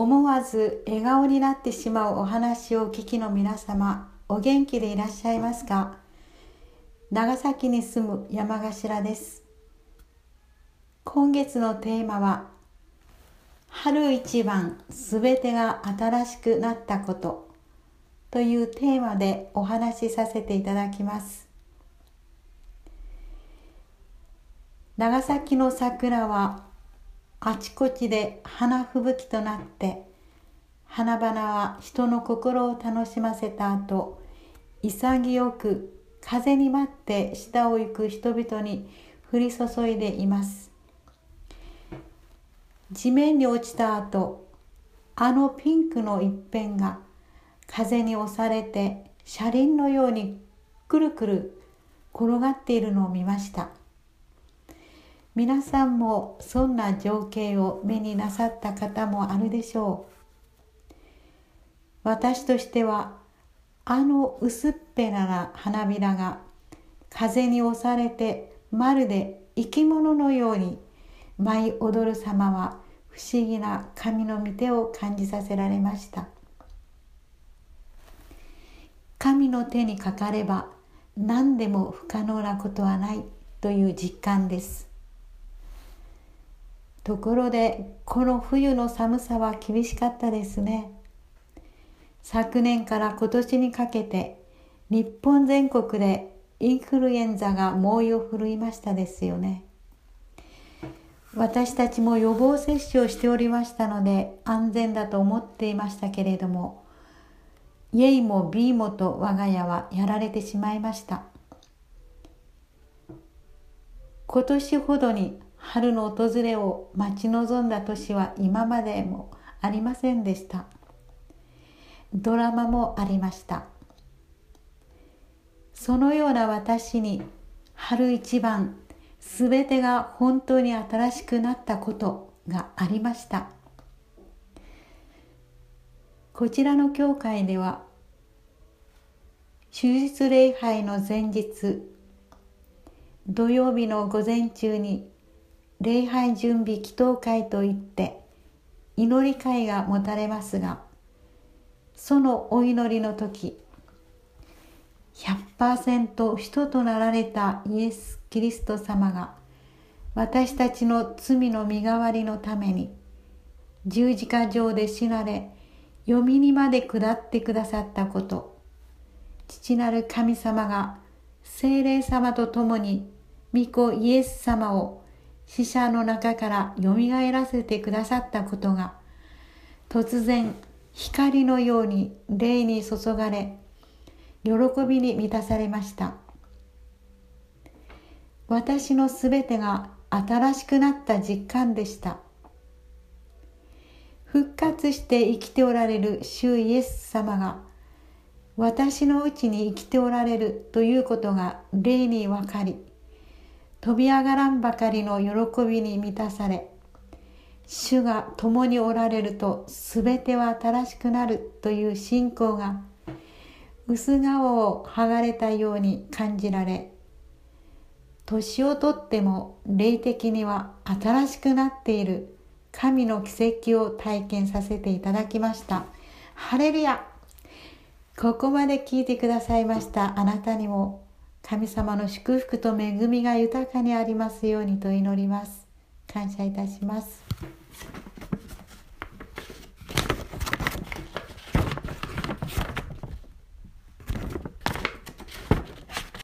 思わず笑顔になってしまうお話をお聞きの皆様お元気でいらっしゃいますか？長崎に住む山頭です。今月のテーマは春一番すべてが新しくなったことというテーマでお話しさせていただきます。長崎の桜はあちこちで花吹雪となって花々は人の心を楽しませた後潔く風に待って下を行く人々に降り注いでいます。地面に落ちた後あのピンクの一辺が風に押されて車輪のようにくるくる転がっているのを見ました。皆さんもそんな情景を目になさった方もあるでしょう。私としてはあの薄っぺらな花びらが風に押されてまるで生き物のように舞い踊る様は不思議な神の御手を感じさせられました。神の手にかかれば何でも不可能なことはないという実感です。ところでこの冬の寒さは厳しかったですね。昨年から今年にかけて日本全国でインフルエンザが猛威を振るいましたですよね。私たちも予防接種をしておりましたので安全だと思っていましたけれどもイェイも B もと我が家はやられてしまいました。今年ほどに春の訪れを待ち望んだ年は今までもありませんでした。ドラマもありました。そのような私に春一番すべてが本当に新しくなったことがありました。こちらの教会では手術礼拝の前日土曜日の午前中に礼拝準備祈祷会といって祈り会が持たれますがそのお祈りの時100%人となられたイエス・キリスト様が私たちの罪の身代わりのために十字架上で死なれ読みにまで下ってくださったこと父なる神様が精霊様と共に御子イエス様を死者の中からよみがえらせてくださったことが突然光のように霊に注がれ喜びに満たされました。私のすべてが新しくなった実感でした。復活して生きておられる主イエス様が私のうちに生きておられるということが霊に分かり飛び上がらんばかりの喜びに満たされ主が共におられると全ては新しくなるという信仰が薄顔を剥がれたように感じられ年をとっても霊的には新しくなっている神の奇跡を体験させていただきました。ハレルヤ。ここまで聞いてくださいましたあなたにも神様の祝福と恵みが豊かにありますようにと祈ります。感謝いたします。